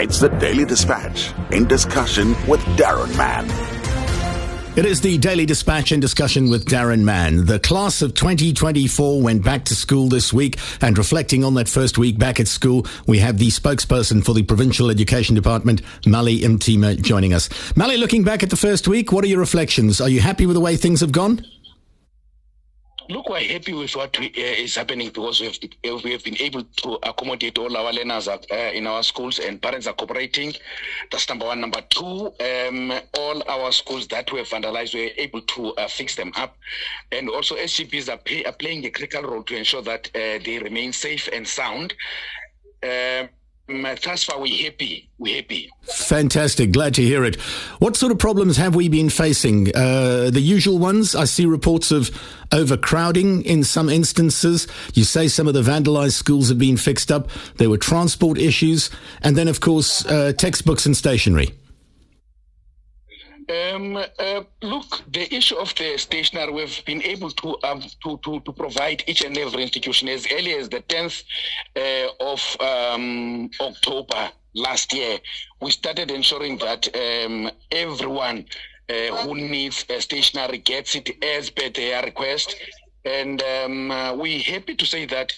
It's the Daily Dispatch in discussion with Daron Mann. It is the Daily Dispatch in discussion with Daron Mann. The class of 2024 went back to school this week, and reflecting on that first week back at school, we have the spokesperson for the Provincial Education Department, Mali Mtima, joining us. Mali, looking back at the first week, what are your reflections? Are you happy with the way things have gone? Look, we're happy with what we, uh, is happening because we have, uh, we have been able to accommodate all our learners uh, in our schools and parents are cooperating. That's number one. Number two, um, all our schools that were vandalized, we were able to uh, fix them up. And also SGBs are, pay, are, playing a critical role to ensure that uh, they remain safe and sound. Um, thus far, we're happy. We're happy. Fantastic. Glad to hear it. What sort of problems have we been facing? Uh, the usual ones. I see reports of overcrowding in some instances. You say some of the vandalized schools have been fixed up. There were transport issues. And then, of course, uh, textbooks and stationery. Um, uh, look, the issue of the stationery, we've been able to, um, to, to, to, provide each and every institution as early as the 10th uh, of um, October last year. We started ensuring that um, everyone uh, who needs a stationery gets it as per their request. And um, uh, we're happy to say that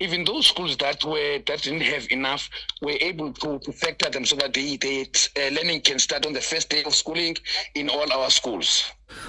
even those schools that were that didn't have enough were able to, to factor them so that the, uh, learning can start on the first day of schooling in all our schools.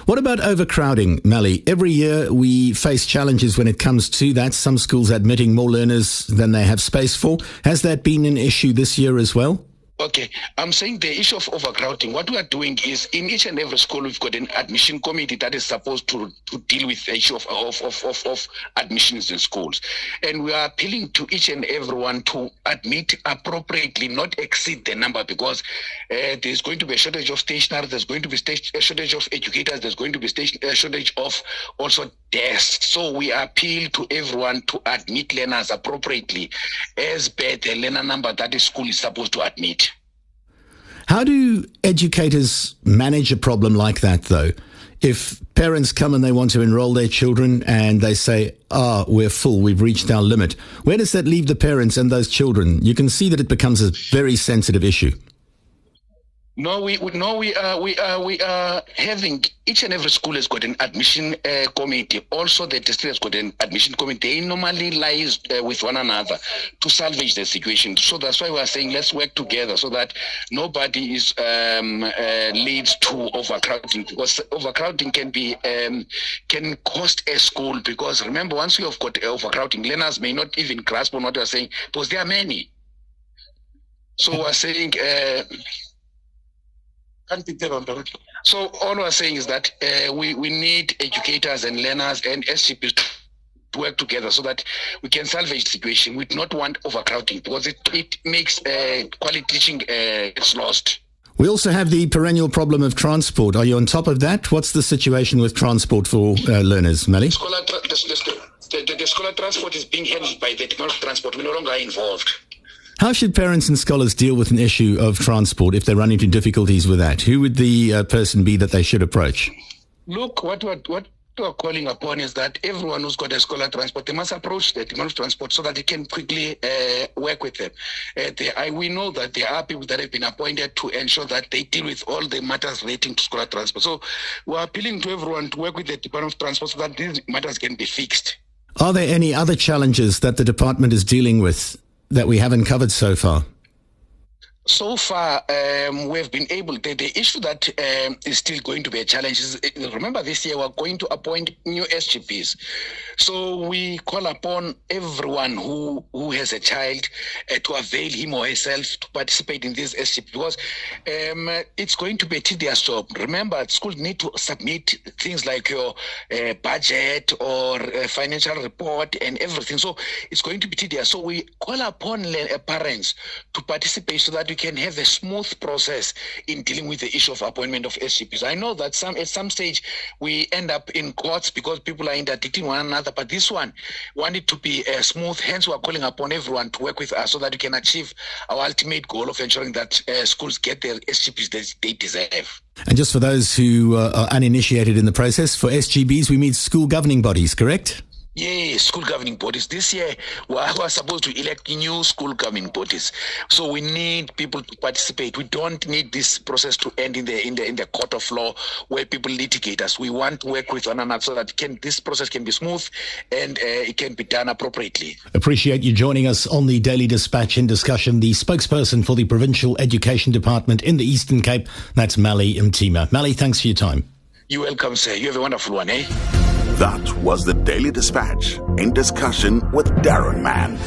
What about overcrowding, Mali? Every year we face challenges when it comes to that. Some schools admitting more learners than they have space for. Has that been an issue this year as well? Okay, I'm saying the issue of overcrowding. What we are doing is in each and every school, we've got an admission committee that is supposed to, to deal with the issue of, of, of, of, of admissions in schools. And we are appealing to each and everyone to admit appropriately, not exceed the number, because uh, there's going to be a shortage of stationery, there's going to be a shortage of educators, there's going to be a shortage of also desks. So we appeal to everyone to admit learners appropriately as per the learner number that the school is supposed to admit. How do educators manage a problem like that, though? If parents come and they want to enroll their children and they say, ah, we're full, we've reached our limit, where does that leave the parents and those children? You can see that it becomes a very sensitive issue. No, we, we no we are we are we are having each and every school has got an admission uh, committee. Also, the district has got an admission committee. They normally lies uh, with one another to salvage the situation. So that's why we are saying let's work together so that nobody is um, uh, leads to overcrowding because overcrowding can be um, can cost a school because remember once you have got overcrowding, learners may not even grasp on what you are saying because there are many. So we're saying uh, can't be on. So all we're saying is that uh, we, we need educators and learners and SGBs to work together so that we can salvage the situation. We do not want overcrowding because it, it makes uh, quality teaching uh, it's lost. We also have the perennial problem of transport. Are you on top of that? What's the situation with transport for uh, learners, Mali? The, the, the, the, scholar transport is being handled by the Department of Transport. We're no longer involved. How should parents and scholars deal with an issue of transport if they run into difficulties with that? Who would the uh, person be that they should approach? Look, what what what we're calling upon is that everyone who's got a scholar transport, they must approach the Department of Transport so that they can quickly uh, work with them. Uh, they, I, we know that there are people that have been appointed to ensure that they deal with all the matters relating to scholar transport. So we're appealing to everyone to work with the Department of Transport so that these matters can be fixed. Are there any other challenges that the department is dealing with that we haven't covered so far? So far, um, we've been able. The, the issue that um, is still going to be a challenge is remember this year we're going to appoint new SGBs. So we call upon everyone who who has a child uh, to avail him or herself to participate in this SGB because um, it's going to be a tedious job. Remember, schools need to submit things like your uh, budget or financial report and everything. So it's going to be tedious. So we call upon uh, parents to participate so that we can have a smooth process in dealing with the issue of appointment of SGBs. I know that some at some stage we end up in courts because people are interdicting one another, but this one wanted to be uh, smooth. Hence, we are calling upon everyone to work with us so that we can achieve our ultimate goal of ensuring that uh, schools get the SGBs that they deserve. And just for those who uh, are uninitiated in the process, for SGBs, we mean school governing bodies, correct? Yes, school governing bodies. This year, we are supposed to elect new school governing bodies. So we need people to participate. We don't need this process to end in the in the in the court of law where people litigate us. We want to work with one another so that can this process can be smooth and uh, it can be done appropriately. Appreciate you joining us on the Daily Dispatch in discussion. The spokesperson for the Provincial Education Department in the Eastern Cape, that's Mali Mtima. Mali, thanks for your time. You're welcome, sir. You have a wonderful one, eh? That was the Daily Dispatch in discussion with Daron Mann.